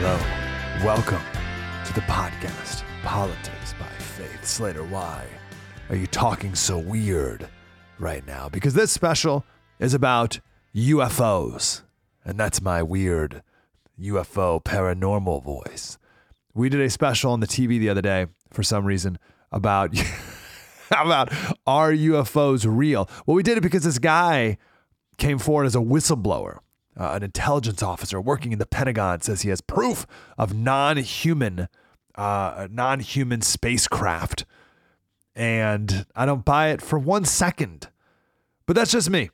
Hello. Welcome to the podcast Politics by Faith Slater. Why are you talking so weird right now? Because this special is about UFOs. And that's my weird UFO paranormal voice. We did a special on the TV the other day for some reason about how about are UFOs real? Well, we did it because this guy came forward as a whistleblower. Uh, an intelligence officer working in the Pentagon says he has proof of non-human, uh, non-human spacecraft, and I don't buy it for one second. But that's just me.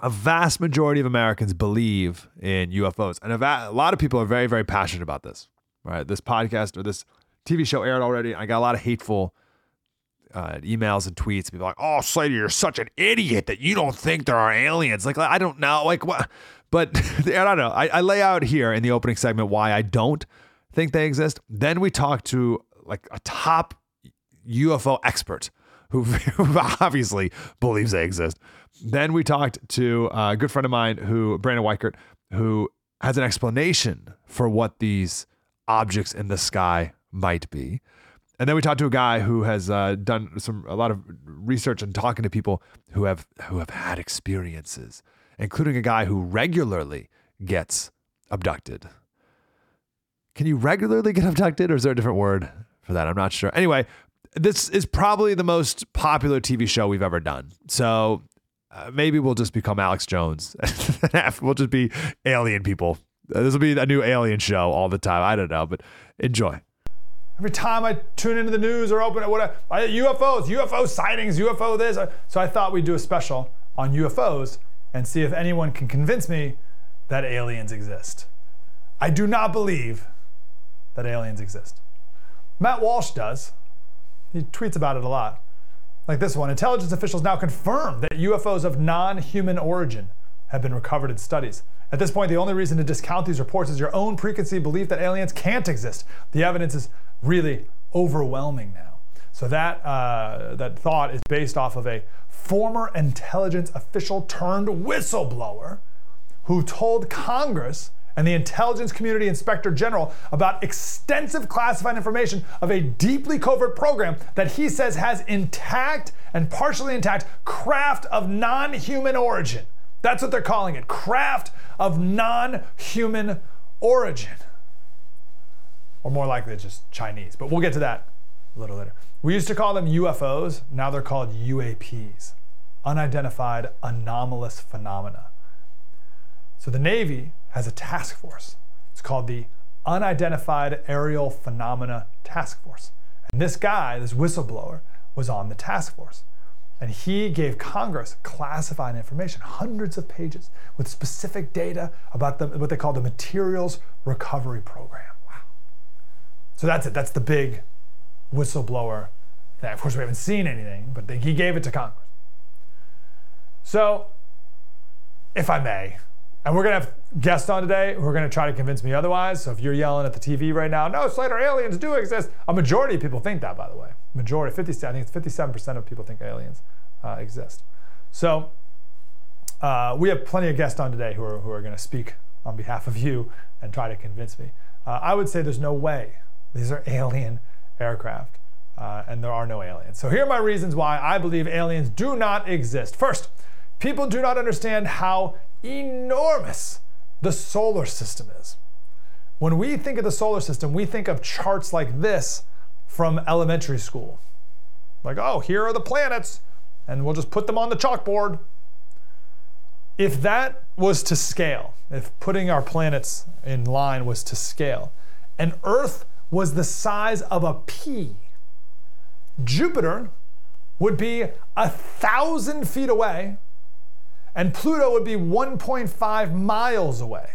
A vast majority of Americans believe in UFOs, and a, va- a lot of people are very, very passionate about this. Right, this podcast or this TV show aired already. I got a lot of hateful uh, emails and tweets. People like, "Oh, Slater, you're such an idiot that you don't think there are aliens." Like, I don't know, like what, but I don't know. I, I lay out here in the opening segment why I don't think they exist. Then we talk to like a top UFO expert who, obviously believes they exist. Then we talked to a good friend of mine who Brandon Weichert, who has an explanation for what these objects in the sky might be. And then we talked to a guy who has uh, done some a lot of research and talking to people who have who have had experiences, including a guy who regularly gets abducted. Can you regularly get abducted, or is there a different word for that? I'm not sure. Anyway, this is probably the most popular TV show we've ever done. So uh, maybe we'll just become Alex Jones. we'll just be alien people. Uh, This will be a new alien show all the time. I don't know, but enjoy. Every time I tune into the news or open it, what UFOs, UFO sightings, UFO this. So I thought we'd do a special on UFOs and see if anyone can convince me that aliens exist. I do not believe that aliens exist. Matt Walsh does. He tweets about it a lot. Like this one intelligence officials now confirm that UFOs of non human origin have been recovered in studies. At this point, the only reason to discount these reports is your own preconceived belief that aliens can't exist. The evidence is really overwhelming now. So that uh, that thought is based off of a former intelligence official turned whistleblower who told Congress and the intelligence community inspector general about extensive classified information of a deeply covert program that he says has intact and partially intact craft of non human origin. That's what they're calling it craft of non human origin. Or more likely, it's just Chinese. But we'll get to that little later. We used to call them UFOs, now they're called UAPs unidentified anomalous phenomena. So the Navy has a task force. It's called the Unidentified Aerial Phenomena Task Force. And this guy, this whistleblower, was on the task force. And he gave Congress classified information, hundreds of pages, with specific data about the, what they call the Materials Recovery Program. Wow. So that's it. That's the big whistleblower thing. Of course, we haven't seen anything, but they, he gave it to Congress. So, if I may, and we're going to have guests on today who are going to try to convince me otherwise. So if you're yelling at the TV right now, no, Slater, aliens do exist. A majority of people think that, by the way. Majority, 50, I think it's 57% of people think aliens uh, exist. So uh, we have plenty of guests on today who are, who are going to speak on behalf of you and try to convince me. Uh, I would say there's no way these are alien aircraft. Uh, and there are no aliens. So here are my reasons why I believe aliens do not exist. First, people do not understand how enormous the solar system is. When we think of the solar system, we think of charts like this from elementary school. Like, oh, here are the planets, and we'll just put them on the chalkboard. If that was to scale, if putting our planets in line was to scale, and Earth was the size of a pea, Jupiter would be a thousand feet away, and Pluto would be 1.5 miles away.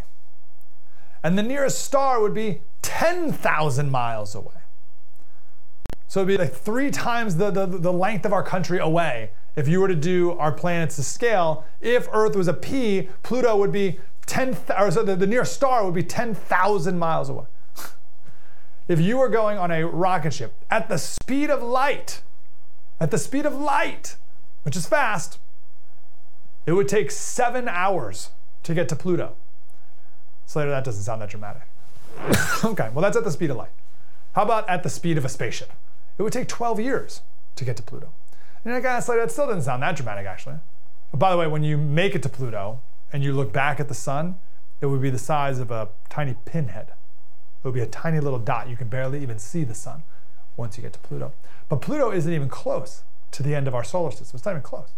And the nearest star would be 10,000 miles away. So it'd be like three times the, the, the length of our country away if you were to do our planets to scale. If Earth was a pea, Pluto would be 10, or so the, the nearest star would be 10,000 miles away. If you were going on a rocket ship at the speed of light, at the speed of light, which is fast, it would take seven hours to get to Pluto. So Slater, that doesn't sound that dramatic. okay, well, that's at the speed of light. How about at the speed of a spaceship? It would take 12 years to get to Pluto. And you're like, ah, Slater, that still doesn't sound that dramatic, actually. But by the way, when you make it to Pluto and you look back at the sun, it would be the size of a tiny pinhead. It would be a tiny little dot. You can barely even see the sun once you get to Pluto. But Pluto isn't even close to the end of our solar system. It's not even close.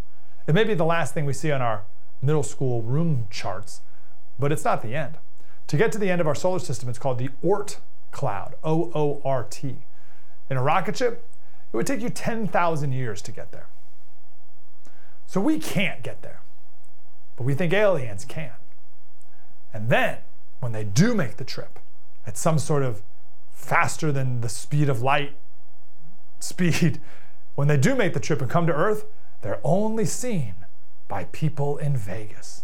It may be the last thing we see on our middle school room charts, but it's not the end. To get to the end of our solar system, it's called the Oort cloud, O O R T. In a rocket ship, it would take you 10,000 years to get there. So we can't get there, but we think aliens can. And then, when they do make the trip at some sort of faster than the speed of light speed, when they do make the trip and come to Earth, they're only seen by people in Vegas.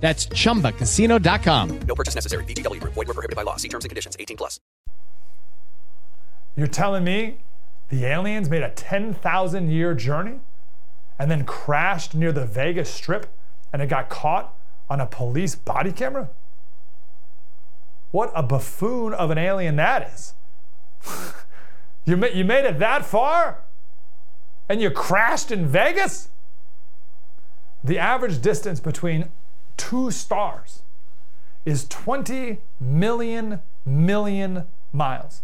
That's chumbacasino.com. No purchase necessary. VGW Group. Void were prohibited by law. See terms and conditions. 18 plus. You're telling me the aliens made a 10,000 year journey and then crashed near the Vegas Strip and it got caught on a police body camera? What a buffoon of an alien that is. you, ma- you made it that far and you crashed in Vegas? The average distance between two stars is 20 million million miles.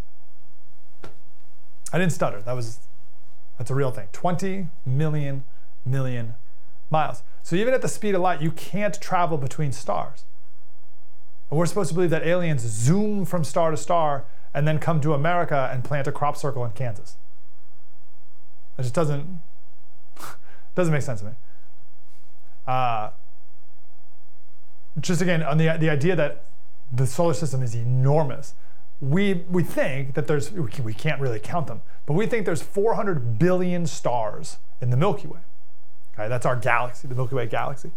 I didn't stutter. That was that's a real thing. 20 million million miles. So even at the speed of light, you can't travel between stars. And we're supposed to believe that aliens zoom from star to star and then come to America and plant a crop circle in Kansas. It just doesn't doesn't make sense to me. Uh, just again on the the idea that the solar system is enormous. We we think that there's we can't really count them, but we think there's 400 billion stars in the Milky Way. Okay, that's our galaxy, the Milky Way galaxy.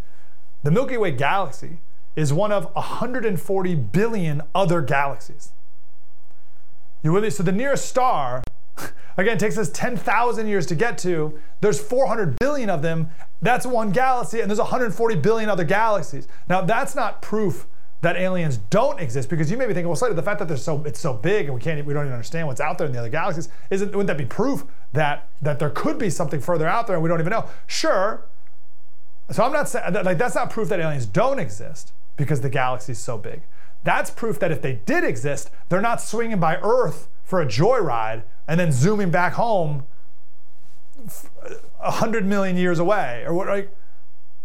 The Milky Way galaxy is one of 140 billion other galaxies. You with me? So the nearest star, again, it takes us 10,000 years to get to. There's 400 billion of them. That's one galaxy, and there's 140 billion other galaxies. Now, that's not proof that aliens don't exist because you may be thinking, well, Slater, the fact that they're so it's so big and we can't we don't even understand what's out there in the other galaxies isn't wouldn't that be proof that that there could be something further out there and we don't even know? Sure. So I'm not saying like that's not proof that aliens don't exist because the galaxy is so big. That's proof that if they did exist, they're not swinging by Earth for a joyride and then zooming back home a hundred million years away or what like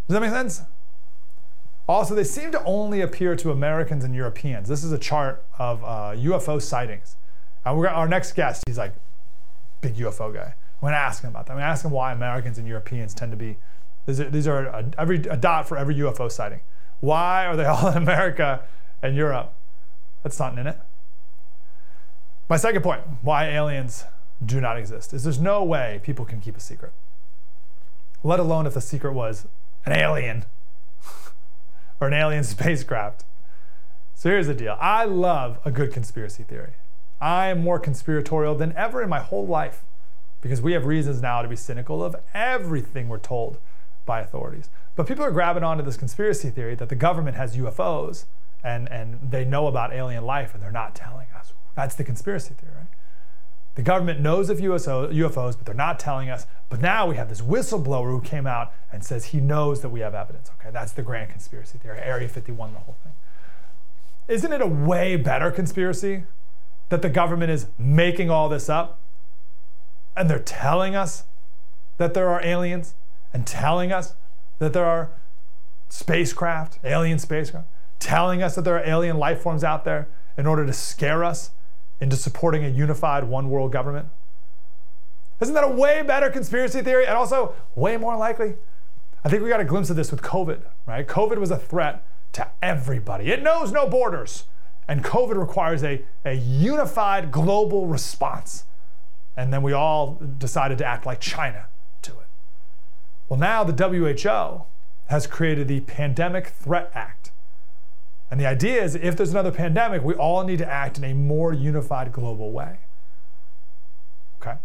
Does that make sense? Also, they seem to only appear to Americans and Europeans. This is a chart of uh, UFO sightings. And we're, our next guest, he's like big UFO guy. I'm going to ask him about that. I'm going to ask him why Americans and Europeans tend to be. These are, these are a, every a dot for every UFO sighting. Why are they all in America and Europe? That's not in it. My second point: why aliens do not exist is there's no way people can keep a secret. Let alone if the secret was an alien or an alien spacecraft. So here's the deal I love a good conspiracy theory. I am more conspiratorial than ever in my whole life because we have reasons now to be cynical of everything we're told by authorities. But people are grabbing onto this conspiracy theory that the government has UFOs and, and they know about alien life and they're not telling. That's the conspiracy theory, right? The government knows of UFOs, but they're not telling us. But now we have this whistleblower who came out and says he knows that we have evidence. Okay, that's the grand conspiracy theory, Area 51, the whole thing. Isn't it a way better conspiracy that the government is making all this up and they're telling us that there are aliens and telling us that there are spacecraft, alien spacecraft, telling us that there are alien life forms out there in order to scare us into supporting a unified one world government? Isn't that a way better conspiracy theory and also way more likely? I think we got a glimpse of this with COVID, right? COVID was a threat to everybody. It knows no borders. And COVID requires a, a unified global response. And then we all decided to act like China to it. Well, now the WHO has created the Pandemic Threat Act. And the idea is if there's another pandemic, we all need to act in a more unified global way. Okay?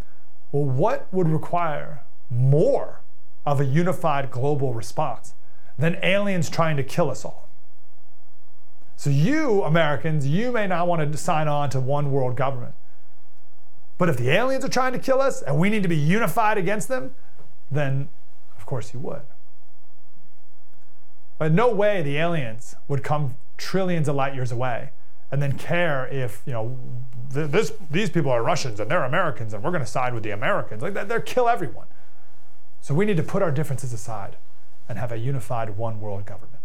Well, what would require more of a unified global response than aliens trying to kill us all? So, you, Americans, you may not want to sign on to one world government. But if the aliens are trying to kill us and we need to be unified against them, then of course you would. But no way the aliens would come trillions of light years away and then care if, you know, this, these people are Russians and they're Americans and we're going to side with the Americans. Like, they'll kill everyone. So we need to put our differences aside and have a unified one world government.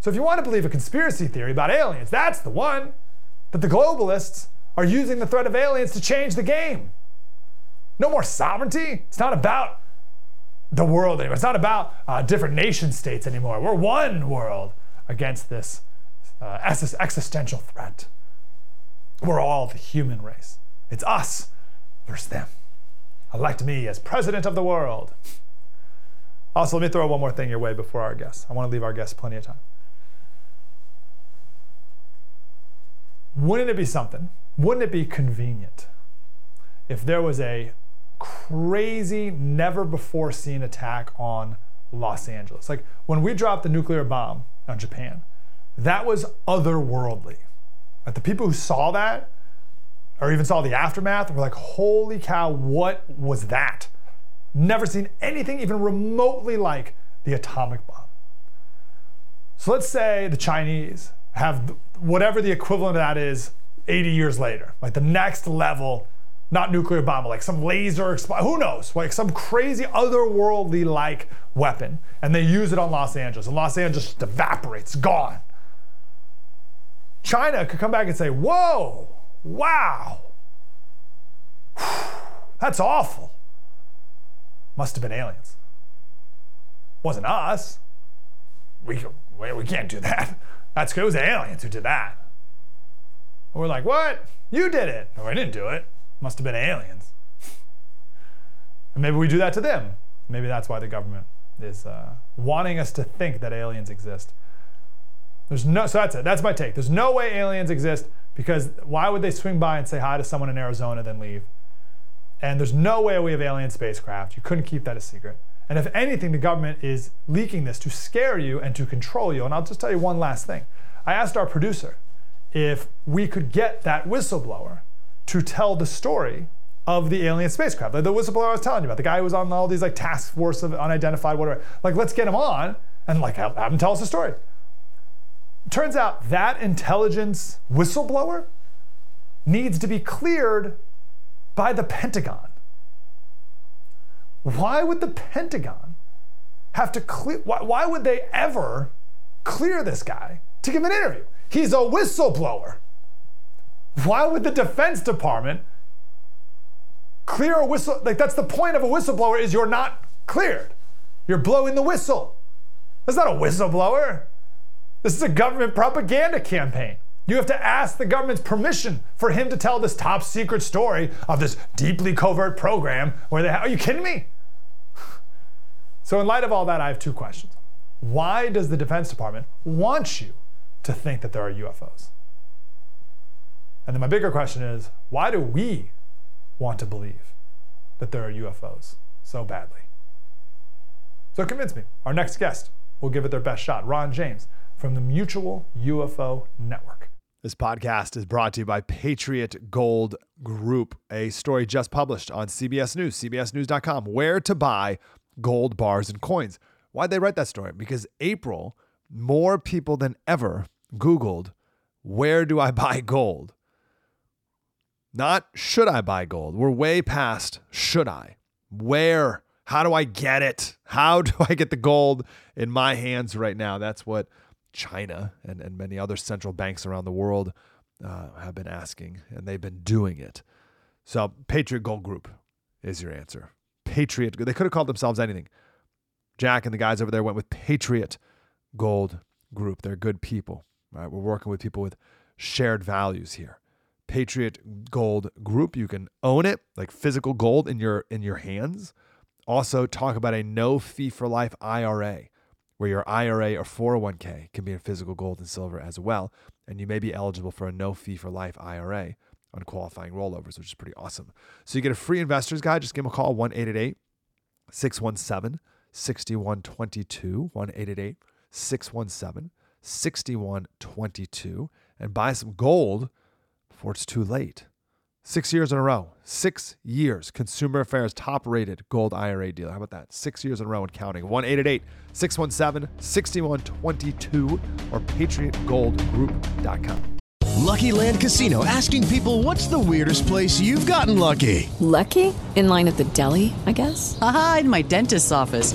So if you want to believe a conspiracy theory about aliens, that's the one that the globalists are using the threat of aliens to change the game. No more sovereignty. It's not about the world anymore. It's not about uh, different nation states anymore. We're one world against this uh, existential threat. We're all the human race. It's us versus them. Elect me as president of the world. Also, let me throw one more thing your way before our guests. I want to leave our guests plenty of time. Wouldn't it be something? Wouldn't it be convenient if there was a crazy, never before seen attack on Los Angeles? Like when we dropped the nuclear bomb on Japan, that was otherworldly. Like the people who saw that or even saw the aftermath were like, holy cow, what was that? Never seen anything even remotely like the atomic bomb. So let's say the Chinese have whatever the equivalent of that is 80 years later, like the next level, not nuclear bomb, like some laser, expl- who knows, like some crazy otherworldly like weapon, and they use it on Los Angeles, and Los Angeles just evaporates, gone. China could come back and say, whoa, wow, that's awful. Must have been aliens. Wasn't us. We, we can't do that. That's good. It was aliens who did that. And we're like, what? You did it. No, I didn't do it. Must have been aliens. and maybe we do that to them. Maybe that's why the government is uh, wanting us to think that aliens exist. There's no, so that's it. That's my take. There's no way aliens exist because why would they swing by and say hi to someone in Arizona then leave? And there's no way we have alien spacecraft. You couldn't keep that a secret. And if anything, the government is leaking this to scare you and to control you. And I'll just tell you one last thing. I asked our producer if we could get that whistleblower to tell the story of the alien spacecraft. Like the whistleblower I was telling you about, the guy who was on all these like task force of unidentified, whatever. Like, let's get him on and like have, have him tell us the story. Turns out that intelligence whistleblower needs to be cleared by the Pentagon. Why would the Pentagon have to clear? Why, why would they ever clear this guy to give an interview? He's a whistleblower. Why would the Defense Department clear a whistle? Like that's the point of a whistleblower is you're not cleared. You're blowing the whistle. That's not a whistleblower. This is a government propaganda campaign. You have to ask the government's permission for him to tell this top secret story of this deeply covert program where they ha- are you kidding me? So in light of all that, I have two questions. Why does the Defense Department want you to think that there are UFOs? And then my bigger question is, why do we want to believe that there are UFOs so badly? So convince me. Our next guest will give it their best shot. Ron James from the Mutual UFO Network. This podcast is brought to you by Patriot Gold Group, a story just published on CBS News, cbsnews.com, where to buy gold bars and coins. Why'd they write that story? Because April, more people than ever Googled, where do I buy gold? Not should I buy gold? We're way past should I. Where? How do I get it? How do I get the gold in my hands right now? That's what China and, and many other central banks around the world uh, have been asking, and they've been doing it. So, Patriot Gold Group is your answer. Patriot, they could have called themselves anything. Jack and the guys over there went with Patriot Gold Group. They're good people. Right? We're working with people with shared values here. Patriot Gold Group. You can own it, like physical gold in your in your hands. Also, talk about a no fee for life IRA, where your IRA or 401k can be in physical gold and silver as well, and you may be eligible for a no fee for life IRA on qualifying rollovers, which is pretty awesome. So you get a free investors guide. Just give them a call 1 617 6122 1 617 6122 and buy some gold before it's too late. Six years in a row. Six years. Consumer Affairs top rated gold IRA dealer. How about that? Six years in a row and counting. 1 617 6122 or patriotgoldgroup.com. Lucky Land Casino asking people what's the weirdest place you've gotten lucky? Lucky? In line at the deli, I guess? Aha, in my dentist's office.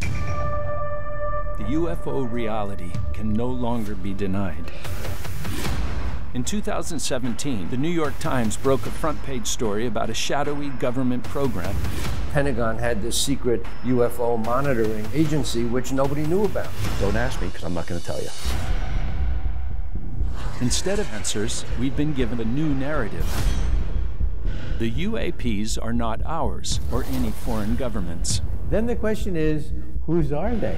The UFO reality can no longer be denied. In 2017, the New York Times broke a front page story about a shadowy government program. Pentagon had this secret UFO monitoring agency which nobody knew about. Don't ask me because I'm not going to tell you. Instead of answers, we've been given a new narrative. The UAPs are not ours or any foreign governments. Then the question is, whose are they?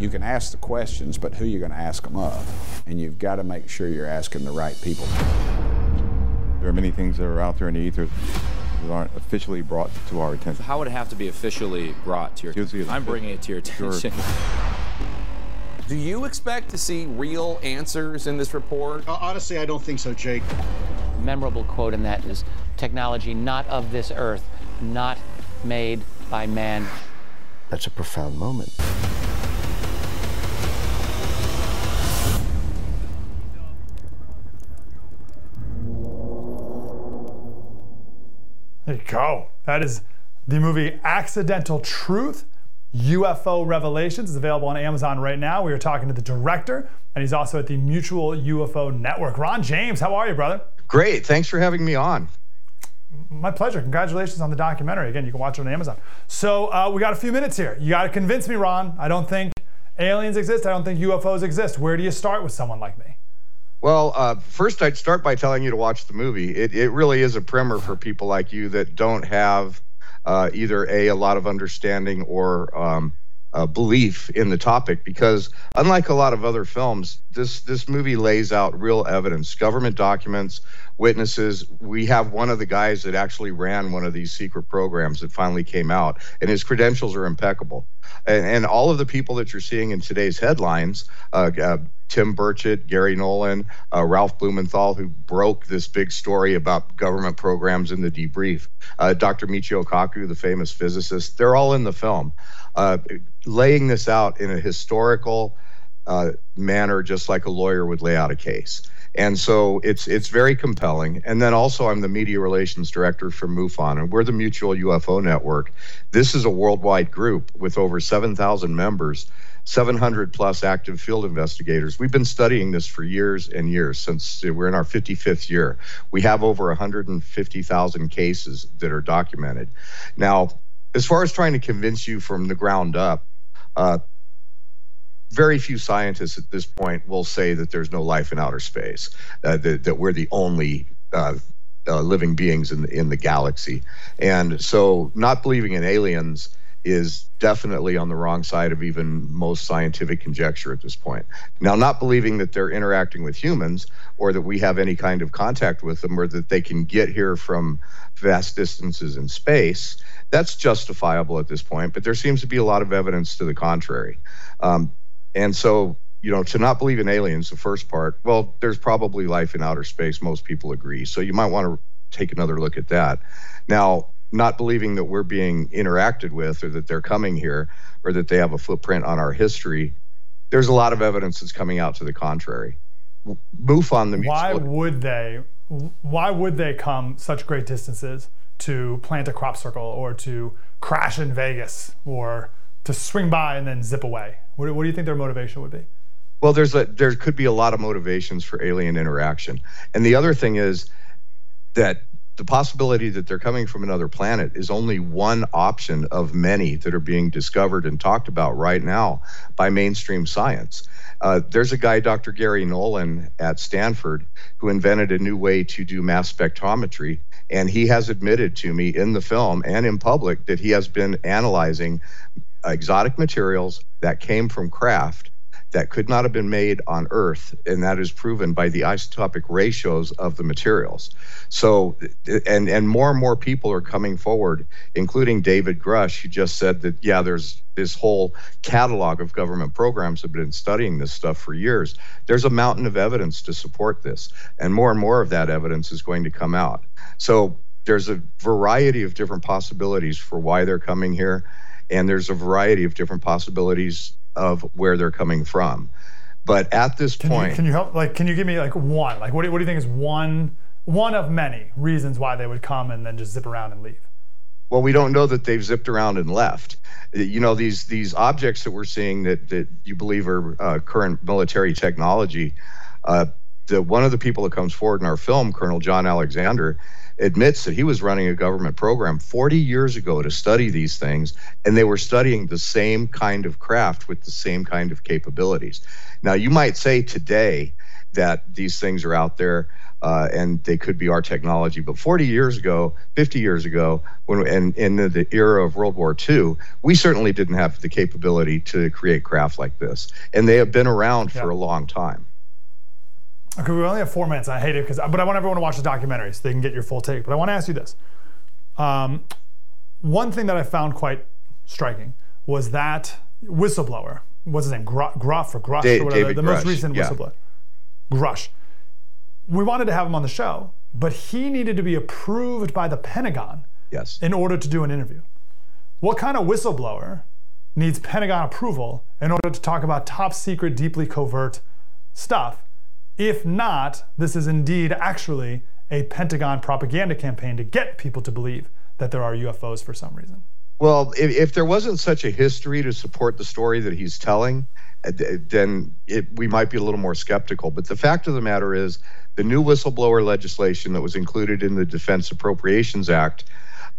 You can ask the questions, but who are you're going to ask them of, and you've got to make sure you're asking the right people. There are many things that are out there in the ether that aren't officially brought to our attention. How would it have to be officially brought to your attention? I'm bringing it to your attention. Sure. Do you expect to see real answers in this report? Uh, honestly, I don't think so, Jake. A memorable quote in that is technology not of this earth, not made by man. That's a profound moment. There you go. That is the movie Accidental Truth. UFO Revelations is available on Amazon right now. We are talking to the director, and he's also at the Mutual UFO Network. Ron James, how are you, brother? Great. Thanks for having me on. My pleasure. Congratulations on the documentary. Again, you can watch it on Amazon. So uh, we got a few minutes here. You got to convince me, Ron. I don't think aliens exist. I don't think UFOs exist. Where do you start with someone like me? Well, uh, first I'd start by telling you to watch the movie. It, it really is a primer for people like you that don't have uh, either a a lot of understanding or um, uh, belief in the topic because unlike a lot of other films this this movie lays out real evidence government documents witnesses we have one of the guys that actually ran one of these secret programs that finally came out and his credentials are impeccable and, and all of the people that you're seeing in today's headlines uh, uh, Tim Burchett, Garry Nolan, uh, Ralph Blumenthal, who broke this big story about government programs in the debrief, uh, Dr. Michio Kaku, the famous physicist, they're all in the film. Uh, laying this out in a historical uh, manner, just like a lawyer would lay out a case. And so it's it's very compelling. And then also, I'm the media relations director for MUFON, and we're the Mutual UFO Network. This is a worldwide group with over 7,000 members, 700 plus active field investigators. We've been studying this for years and years since we're in our 55th year. We have over 150,000 cases that are documented. Now, as far as trying to convince you from the ground up, uh, very few scientists at this point will say that there's no life in outer space, uh, that, that we're the only uh, uh, living beings in the, in the galaxy. And so, not believing in aliens is definitely on the wrong side of even most scientific conjecture at this point. Now, not believing that they're interacting with humans or that we have any kind of contact with them or that they can get here from vast distances in space, that's justifiable at this point. But there seems to be a lot of evidence to the contrary. Um, and so, you know, to not believe in aliens, the first part, well, there's probably life in outer space. Most people agree. So you might want to take another look at that. Now, not believing that we're being interacted with or that they're coming here or that they have a footprint on our history, there's a lot of evidence that's coming out to the contrary. MUFON the Why would they? Why would they come such great distances to plant a crop circle or to crash in Vegas or to swing by and then zip away? What, what do you think their motivation would be? Well, there's a there could be a lot of motivations for alien interaction, and the other thing is that the possibility that they're coming from another planet is only one option of many that are being discovered and talked about right now by mainstream science. Uh, there's a guy, Dr. Garry Nolan at Stanford, who invented a new way to do mass spectrometry. And he has admitted to me in the film and in public that he has been analyzing exotic materials that came from craft that could not have been made on Earth, and that is proven by the isotopic ratios of the materials. So, and and more and more people are coming forward, including David Grusch, who just said that yeah, there's this whole catalog of government programs have been studying this stuff for years. There's a mountain of evidence to support this, and more and more of that evidence is going to come out. So there's a variety of different possibilities for why they're coming here, and there's a variety of different possibilities of where they're coming from. But at this can point, you, can you help? Like, can you give me like one? Like, what do, what do you think is one one of many reasons why they would come and then just zip around and leave? Well, we don't know that they've zipped around and left. You know, these these objects that we're seeing that that you believe are uh, current military technology. Uh, the one of the people that comes forward in our film, Colonel John Alexander, admits that he was running a government program 40 years ago to study these things, and they were studying the same kind of craft with the same kind of capabilities. Now, you might say today that these things are out there. Uh, and they could be our technology. But 40 years ago, 50 years ago, when and in the era of World War II, we certainly didn't have the capability to create craft like this, and they have been around yeah. for a long time. Okay, we only have four minutes. I hate it because, but I want everyone to watch the documentary so they can get your full take. But I want to ask you this: um, one thing that I found quite striking was that whistleblower. What's his name? Gruff or Grusch Dave, or whatever. David the Grusch, most recent yeah. whistleblower. Grusch. We wanted to have him on the show, but he needed to be approved by the Pentagon. Yes. In order to do an interview. What kind of whistleblower needs Pentagon approval in order to talk about top secret, deeply covert stuff? If not, this is indeed actually a Pentagon propaganda campaign to get people to believe that there are UFOs for some reason. Well, if, if there wasn't such a history to support the story that he's telling, uh, then it, we might be a little more skeptical. But the fact of the matter is, the new whistleblower legislation that was included in the Defense Appropriations Act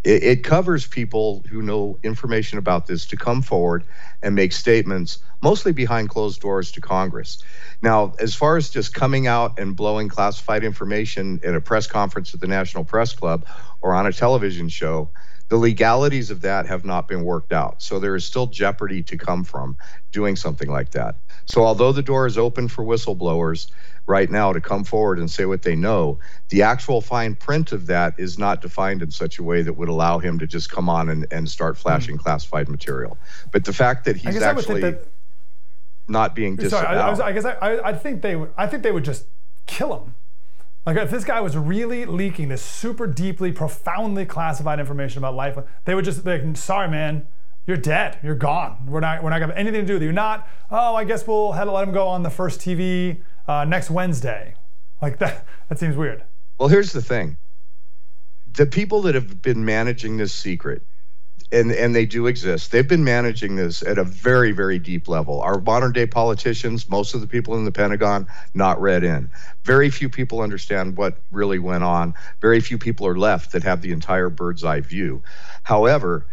it, it, covers people who know information about this to come forward and make statements, mostly behind closed doors to Congress. Now, as far as just coming out and blowing classified information at a press conference at the National Press Club or on a television show, the legalities of that have not been worked out. So there is still jeopardy to come from doing something like that. So although the door is open for whistleblowers, right now to come forward and say what they know. The actual fine print of that is not defined in such a way that would allow him to just come on and, and start hmm. flashing mm classified material. But the fact that he's actually that, not being disavowed. Sorry, I, I, I guess I, I think they would, I think they would just kill him. Like if this guy was really leaking this super deeply, profoundly classified information about life, they would just be like, "Sorry, man, you're dead. You're gone. We're not. We're not gonna have anything to do with you. You're not. Oh, I guess we'll have to let him go on the first TV uh, next Wednesday. Like that, that seems weird. Well, here's the thing the people that have been managing this secret, and, and they do exist, they've been managing this at a very, very deep level. Our modern day politicians, most of the people in the Pentagon, not read in. Very few people understand what really went on. Very few people are left that have the entire bird's eye view. However,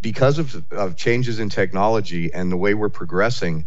because of, of changes in technology and the way we're progressing,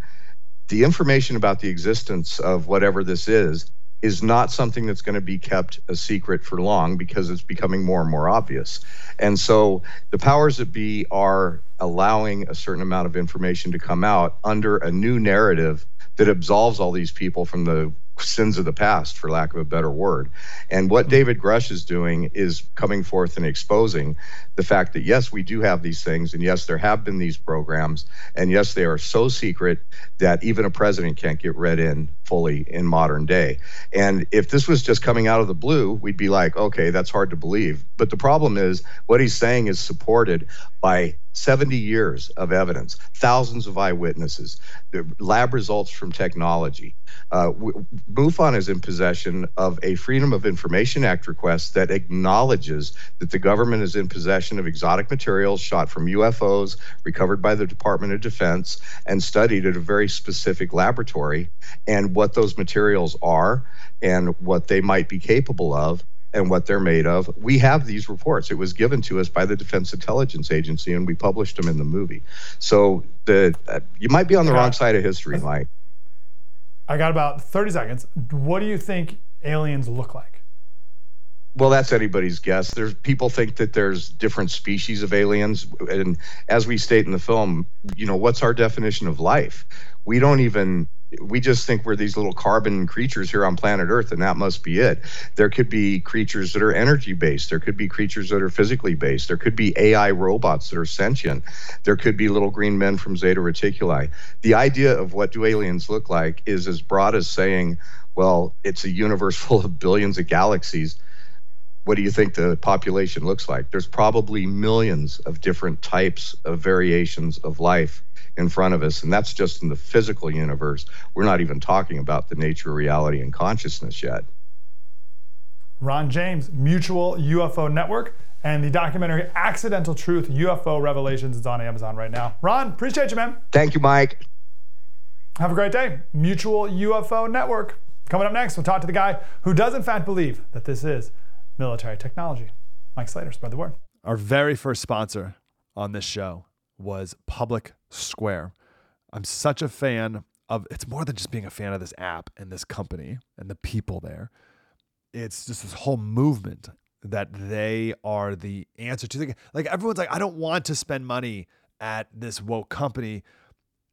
the information about the existence of whatever this is is not something that's going to be kept a secret for long because it's becoming more and more obvious. And so the powers that be are allowing a certain amount of information to come out under a new narrative that absolves all these people from the sins of the past, for lack of a better word. And what David Grusch is doing is coming forth and exposing the fact that, yes, we do have these things, and yes, there have been these programs, and yes, they are so secret that even a president can't get read in fully in modern day. And if this was just coming out of the blue, we'd be like, okay, that's hard to believe. But the problem is, what he's saying is supported by 70 years of evidence, thousands of eyewitnesses, lab results from technology. Uh, MUFON is in possession of a Freedom of Information Act request that acknowledges that the government is in possession of exotic materials shot from UFOs recovered by the Department of Defense and studied at a very specific laboratory, and what those materials are and what they might be capable of and what they're made of. We have these reports. It was given to us by the Defense Intelligence Agency, and we published them in the movie. So the uh, you might be on the wrong side of history, Mike. I got about 30 seconds. What do you think aliens look like? Well, that's anybody's guess. There's people think that there's different species of aliens, and as we state in the film, you know, what's our definition of life? We don't even we just think we're these little carbon creatures here on planet Earth, and that must be it. There could be creatures that are energy based. There could be creatures that are physically based. There could be AI robots that are sentient. There could be little green men from Zeta Reticuli. The idea of what do aliens look like is as broad as saying, well, it's a universe full of billions of galaxies. What do you think the population looks like? There's probably millions of different types of variations of life in front of us. And that's just in the physical universe. We're not even talking about the nature of reality and consciousness yet. Ron James, Mutual UFO Network, and the documentary Accidental Truth UFO Revelations is on Amazon right now. Ron, appreciate you, man. Thank you, Mike. Have a great day. Mutual UFO Network. Coming up next, we'll talk to the guy who does, in fact, believe that this is military technology. Mike Slater, spread the word. Our very first sponsor on this show was Public Square. I'm such a fan of it's more than just being a fan of this app and this company and the people there. It's just this whole movement that they are the answer to like everyone's like I don't want to spend money at this woke company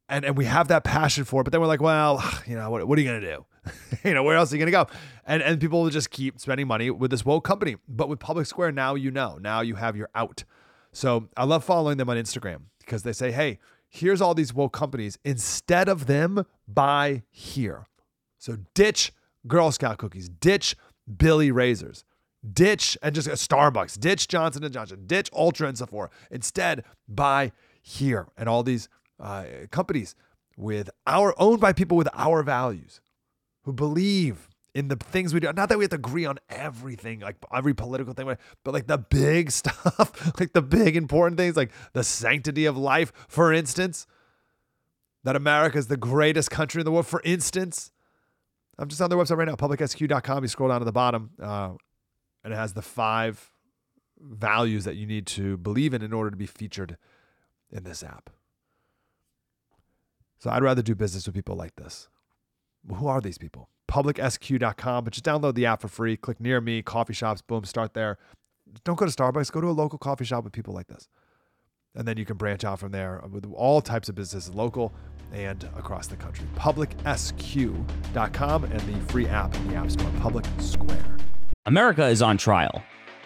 and and we have that passion for it but then we're like well you know what, what are you going to do? You know where else are you going to go? And and people will just keep spending money with this woke company but with public square now you know. Now you have your out. So I love following them on Instagram because they say, hey, here's all these woke companies. Instead of them, buy here. So ditch Girl Scout cookies, ditch Billie razors, ditch and just a Starbucks, ditch Johnson and Johnson, ditch Ultra and Sephora. Instead, buy here. And all these uh, companies with our owned by people with our values who believe in the things we do. Not that we have to agree on everything, like every political thing, but like the big stuff, like the big important things, like the sanctity of life, for instance. That America is the greatest country in the world, for instance. I'm just on their website right now, publicsq.com. You scroll down to the bottom, uh, and it has the five values that you need to believe in in order to be featured in this app. So I'd rather do business with people like this. Who are these people? Publicsq.com, but just download the app for free. Click near me, coffee shops, boom, start there. Don't go to Starbucks, go to a local coffee shop with people like this. And then you can branch out from there with all types of businesses, local and across the country. Publicsq.com and the free app in the App Store, Public Square. America is on trial.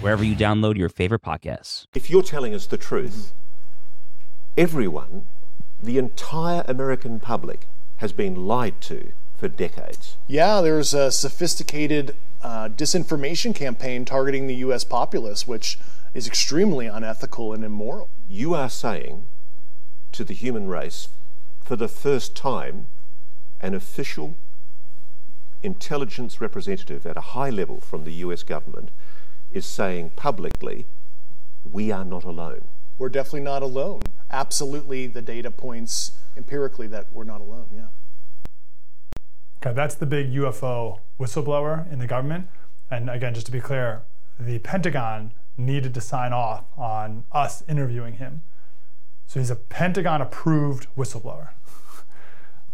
wherever you download your favorite podcasts. If you're telling us the truth, everyone, the entire American public, has been lied to for decades. Yeah, there's a sophisticated uh, disinformation campaign targeting the U.S. populace, which is extremely unethical and immoral. You are saying to the human race, for the first time, an official intelligence representative at a high level from the US government is saying publicly, we are not alone. We're definitely not alone. Absolutely, the data points empirically that we're not alone, yeah. Okay, that's the big UFO whistleblower in the government. And again, just to be clear, the Pentagon needed to sign off on us interviewing him. So he's a Pentagon approved whistleblower.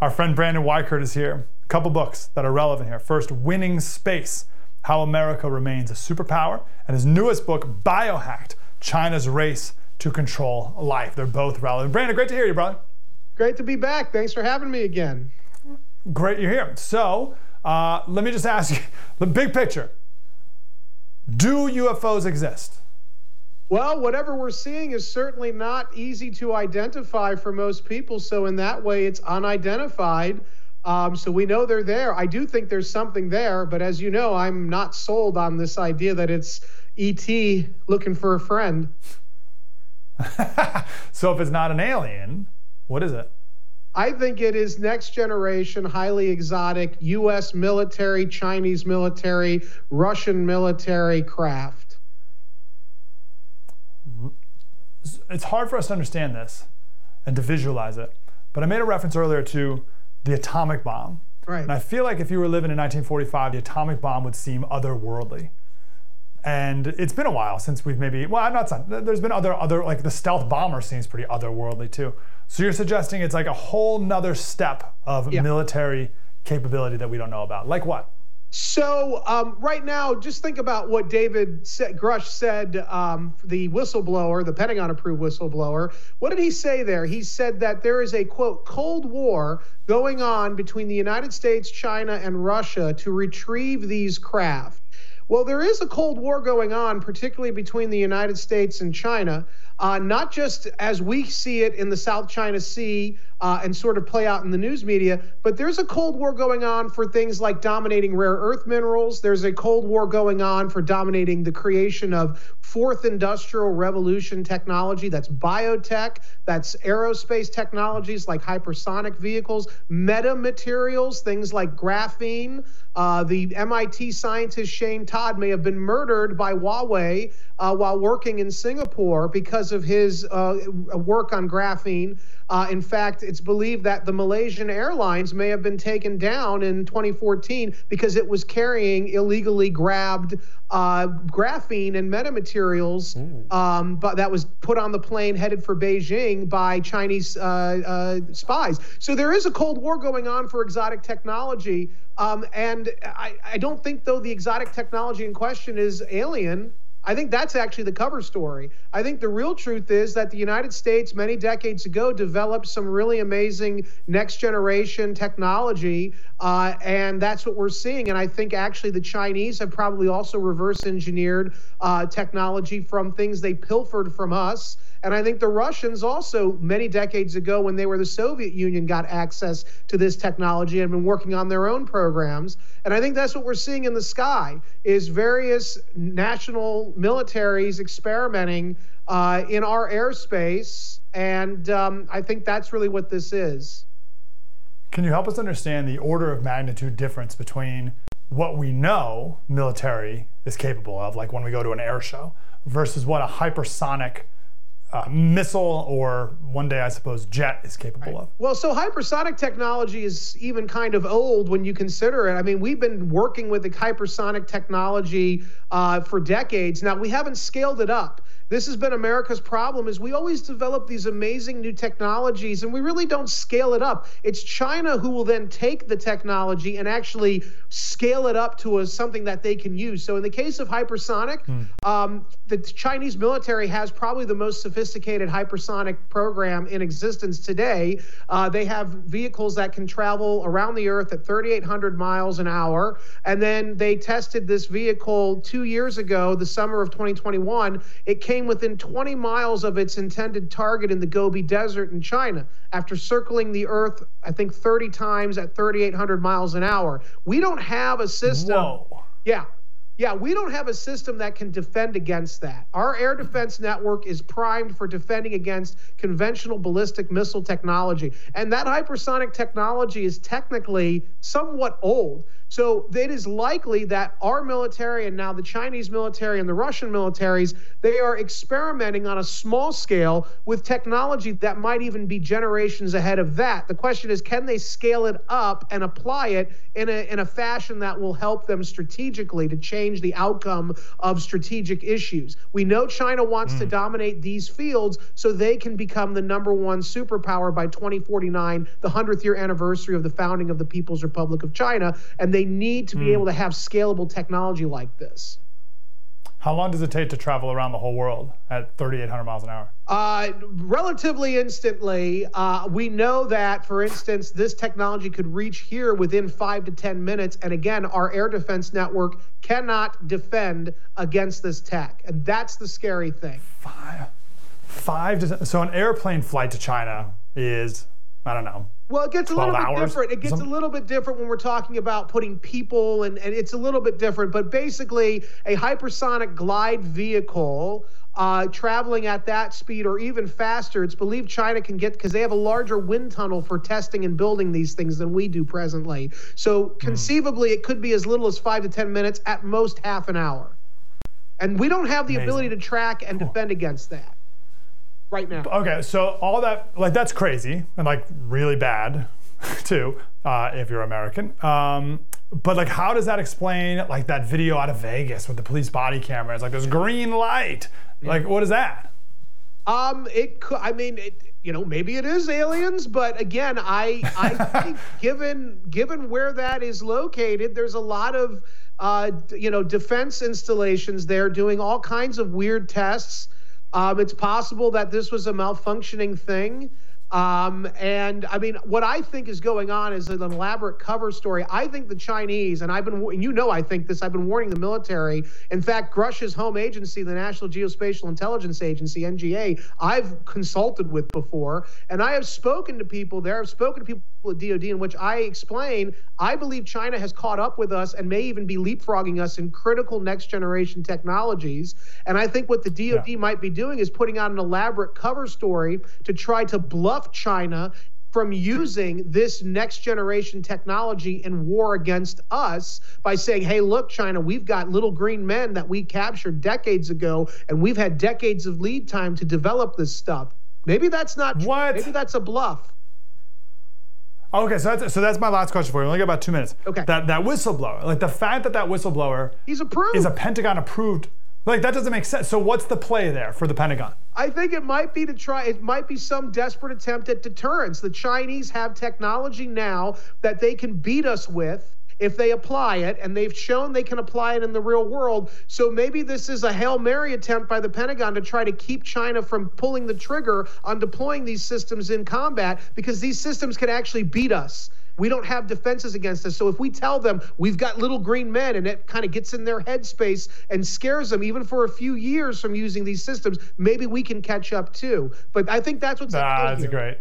Our friend Brandon Weichert is here. A couple books that are relevant here. First, Winning Space how America Remains a Superpower, and his newest book, Biohacked China's Race to Control Life. They're both relevant. Brandon, great to hear you, brother. Great to be back. Thanks for having me again. Great you're here. So, uh, let me just ask you the big picture Do UFOs exist? Well, whatever we're seeing is certainly not easy to identify for most people. So, in that way, it's unidentified. Um, so we know they're there. I do think there's something there, but as you know, I'm not sold on this idea that it's ET looking for a friend. so if it's not an alien, what is it? I think it is next generation, highly exotic U.S. military, Chinese military, Russian military craft. It's hard for us to understand this and to visualize it, but I made a reference earlier to the atomic bomb. Right. And I feel like if you were living in 1945, the atomic bomb would seem otherworldly. And it's been a while since we've maybe well, I'm not saying there's been other other like the stealth bomber seems pretty otherworldly too. So you're suggesting it's like a whole nother step of yeah. military capability that we don't know about. Like what? So um, right now, just think about what David Grusch said, um, the whistleblower, the Pentagon-approved whistleblower. What did he say there? He said that there is a quote Cold War going on between the United States, China, and Russia to retrieve these craft. Well, there is a Cold War going on, particularly between the United States and China, uh, not just as we see it in the South China Sea uh, and sort of play out in the news media, but there's a Cold War going on for things like dominating rare earth minerals. There's a Cold War going on for dominating the creation of fourth industrial revolution technology that's biotech, that's aerospace technologies like hypersonic vehicles, metamaterials, things like graphene. Uh, the MIT scientist Shane Todd may have been murdered by Huawei uh, while working in Singapore because of his uh, work on graphene. Uh, in fact, it's believed that the Malaysian Airlines may have been taken down in 2014 because it was carrying illegally grabbed uh, graphene and metamaterials, um, but that was put on the plane headed for Beijing by Chinese uh, uh, spies. So there is a Cold War going on for exotic technology. Um, and I, I don't think, though, the exotic technology in question is alien. I think that's actually the cover story. I think the real truth is that the United States, many decades ago, developed some really amazing next generation technology. Uh, and that's what we're seeing. And I think actually the Chinese have probably also reverse engineered uh, technology from things they pilfered from us. And I think the Russians also, many decades ago, when they were the Soviet Union, got access to this technology and been working on their own programs. And I think that's what we're seeing in the sky is various national militaries experimenting uh, in our airspace. And um, I think that's really what this is. Can you help us understand the order of magnitude difference between what we know military is capable of, like when we go to an air show, versus what a hypersonic uh, missile or one day, I suppose, jet is capable right. of. Well, so hypersonic technology is even kind of old when you consider it. I mean, we've been working with the hypersonic technology uh, for decades. Now, we haven't scaled it up. This has been America's problem is we always develop these amazing new technologies and we really don't scale it up. It's China who will then take the technology and actually scale it up to a, something that they can use. So in the case of hypersonic, hmm. um, the Chinese military has probably the most sophisticated hypersonic program in existence today. Uh, they have vehicles that can travel around the Earth at 3,800 miles an hour. And then they tested this vehicle two years ago, the summer of 2021. It came within 20 miles of its intended target in the Gobi Desert in China after circling the Earth, I think 30 times at 3,800 miles an hour. We don't have a system. Whoa. Yeah, yeah, we don't have a system that can defend against that. Our air defense network is primed for defending against conventional ballistic missile technology. And that hypersonic technology is technically somewhat old. So it is likely that our military and now the Chinese military and the Russian militaries, they are experimenting on a small scale with technology that might even be generations ahead of that. The question is, can they scale it up and apply it in a, in a fashion that will help them strategically to change the outcome of strategic issues? We know China wants mm. to dominate these fields so they can become the number one superpower by 2049, the 100th year anniversary of the founding of the People's Republic of China. And they need to be mm. able to have scalable technology like this. How long does it take to travel around the whole world at 3,800 miles an hour? Uh, relatively instantly. Uh, we know that, for instance, this technology could reach here within five to 10 minutes. And again, our air defense network cannot defend against this tech. And that's the scary thing. Five. Five to, so an airplane flight to China is, I don't know, well, it gets a little bit different. It gets a little bit different when we're talking about putting people, and, and it's a little bit different. But basically, a hypersonic glide vehicle uh, traveling at that speed or even faster, it's believed China can get because they have a larger wind tunnel for testing and building these things than we do presently. So hmm. conceivably, mm. it could be as little as five to 10 minutes, at most half an hour. And we don't have the Amazing. ability to track and cool. defend against that right now. Okay, so all that like that's crazy and like really bad too uh, if you're American. Um, but like, how does that explain like that video out of Vegas with the police body cameras? Like, there's green light. Like, what is that? Um, it could. I mean, it, you know, maybe it is aliens, but again, I I think given given where that is located, there's a lot of uh, you know defense installations there doing all kinds of weird tests. Um, it's possible that this was a malfunctioning thing. Um, and I mean, what I think is going on is an elaborate cover story. I think the Chinese, and I've been, you know, I think this, I've been warning the military. In fact, Grusch's home agency, the National Geospatial Intelligence Agency, NGA, I've consulted with before, and I have spoken to people there, I've spoken to people at DoD in which I explain I believe China has caught up with us and may even be leapfrogging us in critical next generation technologies. And I think what the DoD yeah. might be doing is putting out an elaborate cover story to try to bluff China from using this next generation technology in war against us by saying, hey, look, China, we've got little green men that we captured decades ago, and we've had decades of lead time to develop this stuff. Maybe that's not what? Maybe that's a bluff. Okay, so that's so that's my last question for you. We only got about two minutes. Okay. That that whistleblower, like the fact that that whistleblower, he's approved, is a Pentagon approved. Like that doesn't make sense. So what's the play there for the Pentagon? I think it might be to try. It might be some desperate attempt at deterrence. The Chinese have technology now that they can beat us with if they apply it, and they've shown they can apply it in the real world. So maybe this is a Hail Mary attempt by the Pentagon to try to keep China from pulling the trigger on deploying these systems in combat because these systems can actually beat us. We don't have defenses against us. So if we tell them we've got little green men and it kind of gets in their headspace and scares them even for a few years from using these systems, maybe we can catch up too. But I think that's what's Ah, that's great.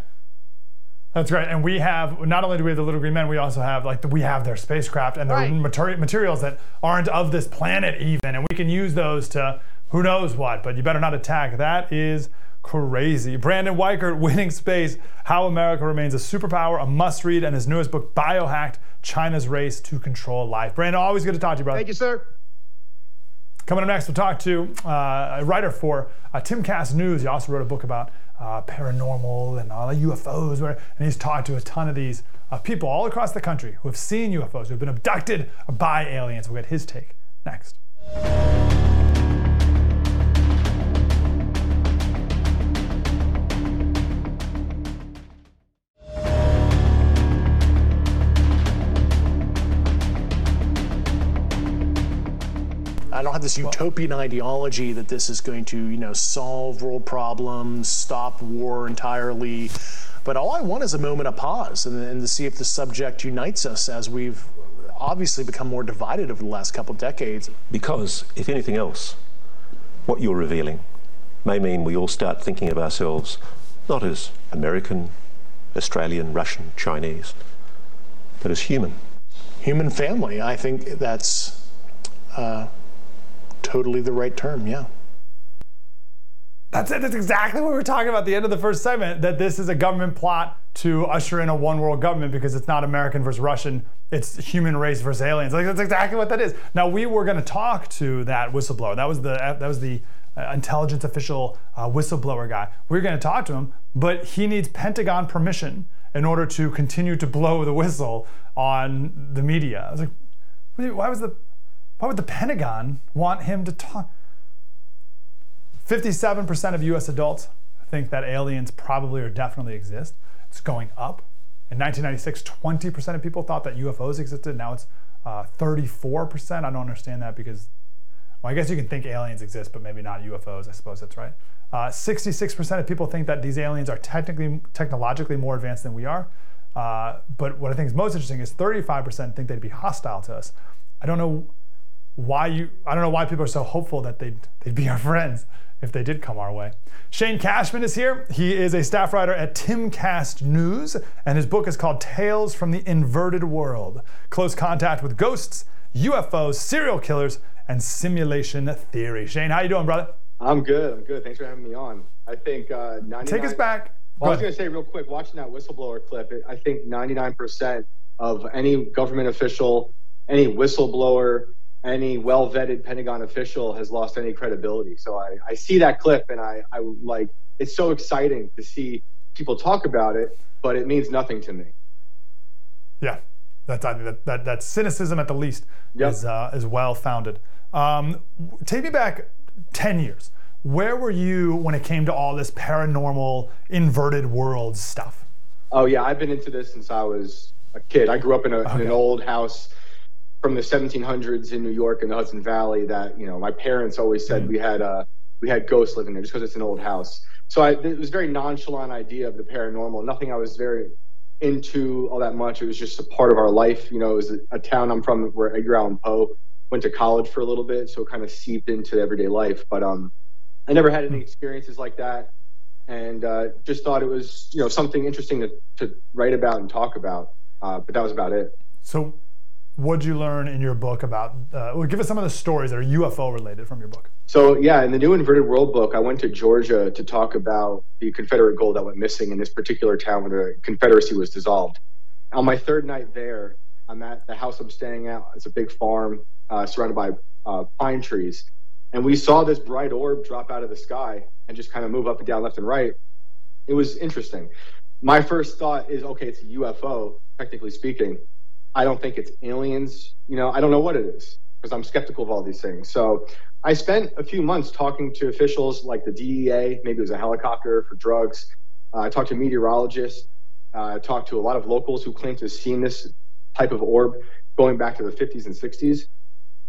That's great. And we have not only do we have the little green men, we also have like the, we have their spacecraft and the Right. materi- materials that aren't of this planet even, and we can use those to who knows what. But you better not attack. That is crazy. Brandon Weichert, Winning Space: How America Remains a Superpower, a must-read, and his newest book, Biohacked: China's Race to Control Life. Brandon, always good to talk to you, brother. Thank you, sir. Coming up next, we'll talk to uh, a writer for uh, Timcast News. He also wrote a book about uh, paranormal and all the UFOs, where, and he's talked to a ton of these uh, people all across the country who have seen UFOs, who have been abducted by aliens. We'll get his take next. I don't have this utopian ideology that this is going to, you know, solve world problems, stop war entirely. But all I want is a moment of pause and, and to see if the subject unites us as we've obviously become more divided over the last couple of decades. Because, if anything else, what you're revealing may mean we all start thinking of ourselves not as American, Australian, Russian, Chinese, but as human. Human family, I think that's uh, totally the right term, yeah. That's it. That's exactly what we were talking about at the end of the first segment. That this is a government plot to usher in a one world government because it's not American versus Russian, it's human race versus aliens. Like that's exactly what that is. Now we were going to talk to that whistleblower. That was the that was the uh, intelligence official uh, whistleblower guy. We were going to talk to him, but he needs Pentagon permission in order to continue to blow the whistle on the media. I was like, why was the why would the Pentagon want him to talk? 57% of US adults think that aliens probably or definitely exist. It's going up. In 1996, 20% of people thought that UFOs existed. Now it's uh, 34%. I don't understand that because, well, I guess you can think aliens exist, but maybe not UFOs. I suppose that's right. Uh, 66% of people think that these aliens are technically, technologically more advanced than we are. Uh, but what I think is most interesting is 35% think they'd be hostile to us. I don't know why you I don't know why people are so hopeful that they'd they'd be our friends if they did come our way. Shane Cashman is here. He is a staff writer at Timcast News, and his book is called Tales from the Inverted World: Close Contact with Ghosts, UFOs, Serial Killers, and Simulation Theory. Shane, how you doing, brother? I'm good. I'm good. Thanks for having me on. I think uh, 99. Take us back. Well, I was Go going to say real quick, watching that whistleblower clip, it, I think 99% of any government official, any whistleblower, any well vetted Pentagon official has lost any credibility. So I, I see that clip and I, I like, it's so exciting to see people talk about it, but it means nothing to me. Yeah, that's I think that, that that cynicism at the least is uh, is well founded. Um, take me back ten years. Where were you when it came to all this paranormal, inverted world stuff? Oh yeah, I've been into this since I was a kid. I grew up in, a, in an old house from the 1700s in New York and the Hudson Valley. That you know, my parents always said we had uh, we had ghosts living there just because it's an old house. So I, it was a very nonchalant idea of the paranormal. Nothing I was very into all that much. It was just a part of our life. You know, it was a, a town I'm from where Edgar Allan Poe went to college for a little bit, so it kind of seeped into everyday life. But um, I never had any experiences like that, and uh, just thought it was you know something interesting to, to write about and talk about. Uh, but that was about it. So, what'd you learn in your book about? Uh, give us some of the stories that are UFO related from your book. So yeah, in the new Inverted World book, I went to Georgia to talk about the Confederate gold that went missing in this particular town where the Confederacy was dissolved. On my third night there, I'm at the house I'm staying at. It's a big farm uh, surrounded by uh, pine trees, and we saw this bright orb drop out of the sky and just kind of move up and down, left and right. It was interesting. My first thought is, okay, it's a UFO, technically speaking. I don't think it's aliens. You know, I don't know what it is because I'm skeptical of all these things. So I spent a few months talking to officials like the DEA, maybe it was a helicopter for drugs. Uh, I talked to meteorologists. Uh, I talked to a lot of locals who claim to have seen this type of orb. going back to the 50s and 60s.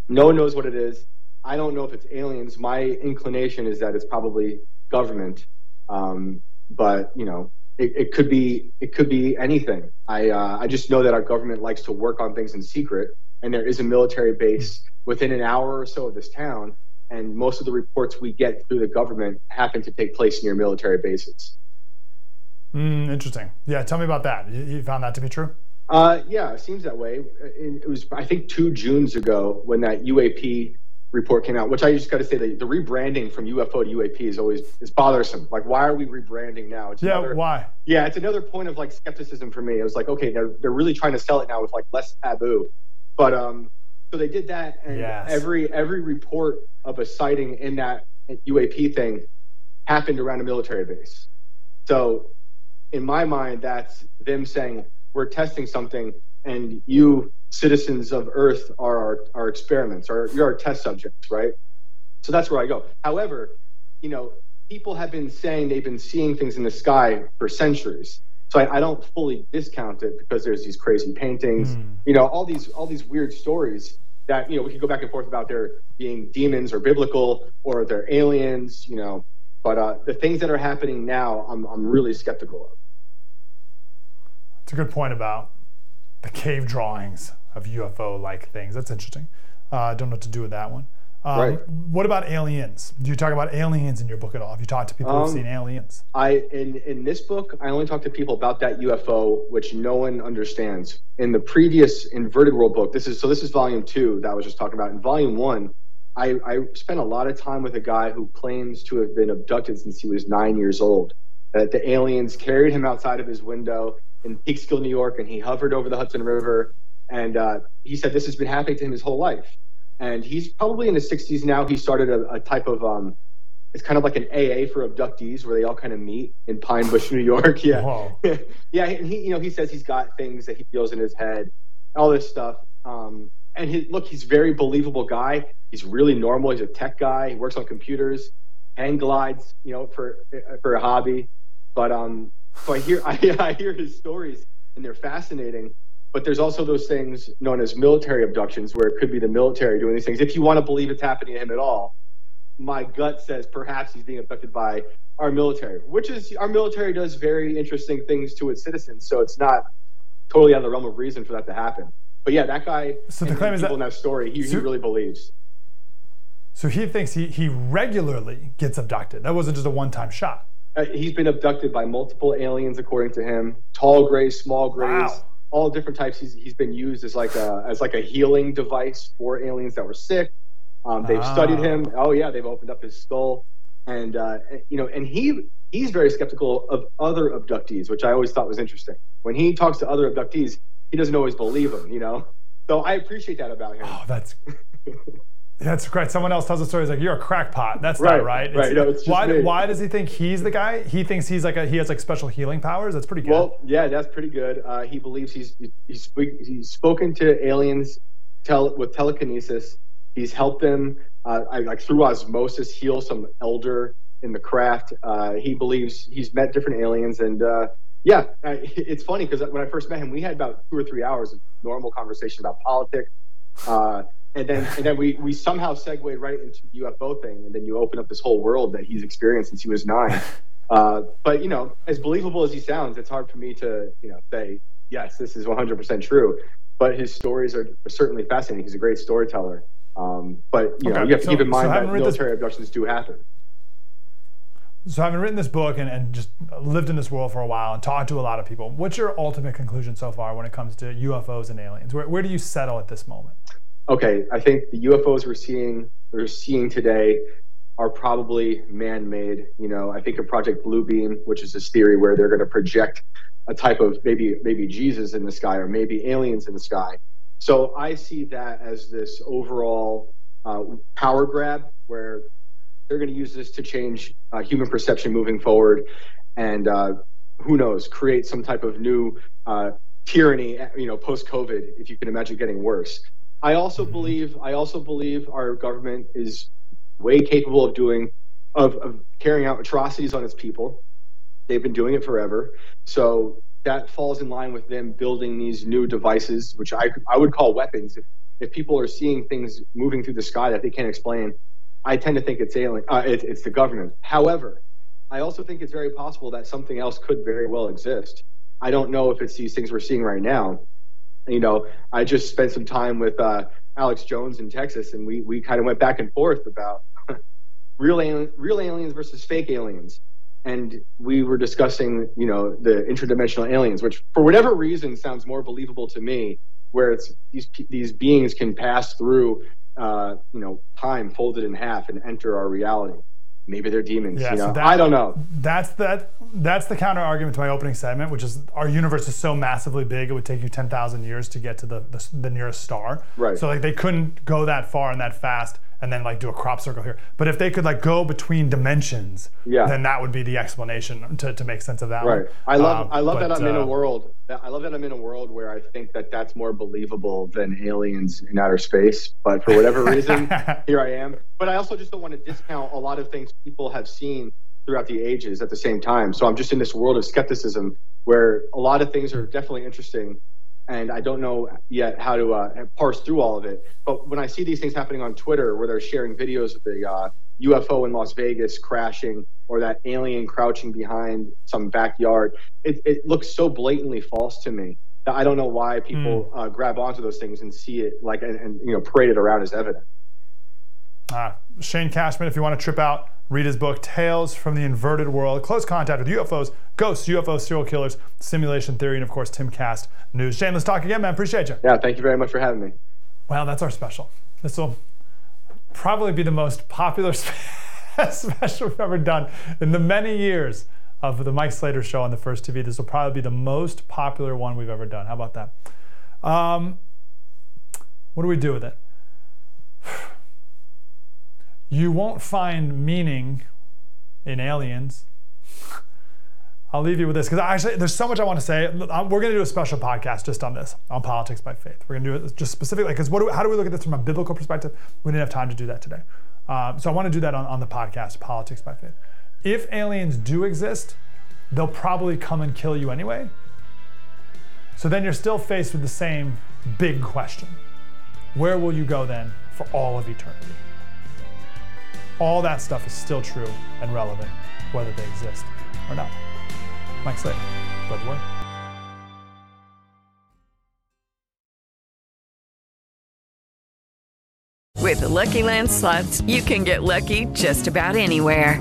No one knows what it is. I don't know if it's aliens. My inclination is that it's probably government, um, but you know, it, it, could be it could be anything. I uh, I just know that our government likes to work on things in secret, and there is a military base within an hour or so of this town, and most of the reports we get through the government happen to take place near military bases. Mm, interesting. Yeah, tell me about that. You, you found that to be true? Uh, yeah, it seems that way. It, it was I think two Junes ago when that UAP report came out, which I just got to say the, the rebranding from UFO to UAP is always is bothersome. Like, why are we rebranding now? It's yeah, another, why? Yeah, it's another point of like skepticism for me. It was like, okay, they're they're really trying to sell it now with like less taboo, but um, so they did that, and yes. every every report of a sighting in that UAP thing happened around a military base. So, in my mind, that's them saying we're testing something, and you citizens of Earth are our, our experiments, or you're our test subjects, right? So that's where I go. However, you know, people have been saying they've been seeing things in the sky for centuries. So I, I don't fully discount it because there's these crazy paintings, mm. you know, all these all these weird stories that you know we could go back and forth about there being demons or biblical or they're aliens, you know. But uh, the things that are happening now, I'm I'm really skeptical of. It's a good point about the cave drawings of UFO like things. That's interesting. Uh, I don't know what to do with that one. Um, right. What about aliens? Do you talk about aliens in your book at all? Have you talked to people Um, who've seen aliens? I in in this book, I only talk to people about that UFO, which no one understands. In the previous inverted world book, this is so this is volume two that I was just talking about. In volume one, I, I spent a lot of time with a guy who claims to have been abducted since he was nine years old. That the aliens carried him outside of his window in Peekskill, New York, and he hovered over the Hudson River. And uh, he said this has been happening to him his whole life. And he's probably in his 60s now. He started a, a type of um, it's kind of like an AA for abductees where they all kind of meet in Pine Bush, New York. Yeah, yeah. And he, you know, he says he's got things that he feels in his head, all this stuff. Um, and he, look, he's a very believable guy. He's really normal. He's a tech guy. He works on computers, hang glides, you know, for for a hobby. But um, so I hear I, I hear his stories, and they're fascinating. But there's also those things known as military abductions, where it could be the military doing these things. If you want to believe it's happening to him at all, my gut says perhaps he's being abducted by our military, which is our military does very interesting things to its citizens. So it's not totally out of the realm of reason for that to happen. But yeah, that guy. So the claim is that in that story, he, so, he really believes. So he thinks he he regularly gets abducted. That wasn't just a one time shot. Uh, he's been abducted by multiple aliens, according to him. Tall grays, small grays. Wow all different types. He's, he's been used as like a as like a healing device for aliens that were sick. Um, they've ah. studied him. Oh yeah, they've opened up his skull, and uh, you know, and he he's very skeptical of other abductees, which I always thought was interesting. When he talks to other abductees, he doesn't always believe them. You know, so I appreciate that about him. Oh, that's. That's great. Someone else tells a story. He's like, "You're a crackpot." That's right, not right. Right. No, why? Me. Why does he think he's the guy? He thinks he's like a he has like special healing powers. That's pretty good. Well, yeah, that's pretty good. Uh, he believes he's he's he's spoken to aliens tele, with telekinesis. He's helped them uh, like through osmosis heal some elder in the craft. Uh, he believes he's met different aliens, and uh, yeah, it's funny because when I first met him, we had about two or three hours of normal conversation about politics. And then and then we we somehow segued right into the UFO thing, and then you open up this whole world that he's experienced since he was nine. Uh, but you know, as believable as he sounds, it's hard for me to you know say yes, this is 100% true. But his stories are certainly fascinating. He's a great storyteller. Um, but you know, you have to so- keep in mind so that read this- military abductions do happen. So having written this book and, and just lived in this world for a while and talked to a lot of people, what's your ultimate conclusion so far when it comes to UFOs and aliens? Where, where do you settle at this moment? Okay, I think the UFOs we're seeing we're seeing today are probably man-made. You know, I think of Project Bluebeam, which is this theory where they're going to project a type of maybe maybe Jesus in the sky or maybe aliens in the sky. So I see that as this overall uh, power grab where they're going to use this to change uh, human perception moving forward, and uh, who knows, create some type of new uh, tyranny. You know, post COVID, if you can imagine getting worse. I also believe I also believe our government is way capable of doing of, of carrying out atrocities on its people. They've been doing it forever. So that falls in line with them building these new devices, which I I would call weapons. If, if people are seeing things moving through the sky that they can't explain, I tend to think it's alien. Uh, it, it's the government. However, I also think it's very possible that something else could very well exist. I don't know if it's these things we're seeing right now. You know, I just spent some time with uh, Alex Jones in Texas, and we we kind of went back and forth about real alien, real aliens versus fake aliens and we were discussing, you know, the interdimensional aliens, which for whatever reason sounds more believable to me, where it's these these beings can pass through, uh, you know, time folded in half and enter our reality. Maybe they're demons. Yeah, you know, so that- I don't know. That's that. That's the counter argument to my opening segment, which is our universe is so massively big, it would take you ten thousand years to get to the, the the nearest star. Right. So like they couldn't go that far and that fast, and then like do a crop circle here. But if they could like go between dimensions, Yeah. then that would be the explanation to, to make sense of that. Right. One. I love Um, I love but, that I'm in uh, a world. that- I love that I'm in a world where I think that that's more believable than aliens in outer space. But for whatever reason, here I am. But I also just don't want to discount a lot of things people have seen throughout the ages at the same time. So I'm just in this world of skepticism where a lot of things are definitely interesting. And I don't know yet how to uh, parse through all of it. But when I see these things happening on Twitter, where they're sharing videos of the uh, UFO in Las Vegas crashing, or that alien crouching behind some backyard, it, it looks so blatantly false to me that I don't know why people uh, grab onto those things and see it like and, and you know parade it around as evidence. Uh, Shane Cashman, if you want to trip out, read his book, Tales from the Inverted World Close Contact with UFOs, Ghosts, UFO Serial Killers, Simulation Theory, and of course, Timcast News. Shane, let's talk again, man. Appreciate you. Yeah, thank you very much for having me. Well, that's our special. This will probably be the most popular special we've ever done in the many years of the Mike Slater show on the First TV. This will probably be the most popular one we've ever done. How about that? Um, what do we do with it? You won't find meaning in aliens. I'll leave you with this because actually there's so much I want to say. We're going to do a special podcast just on this, on politics by faith. We're going to do it just specifically because what do, how do we look at this from a biblical perspective? We didn't have time to do that today. Um, so I want to do that on, on the podcast, Politics by Faith. If aliens do exist, they'll probably come and kill you anyway. So then you're still faced with the same big question. Where will you go then for all of eternity? All that stuff is still true and relevant, whether they exist or not. Mike Slater, the word. With the Lucky Land slots, you can get lucky just about anywhere.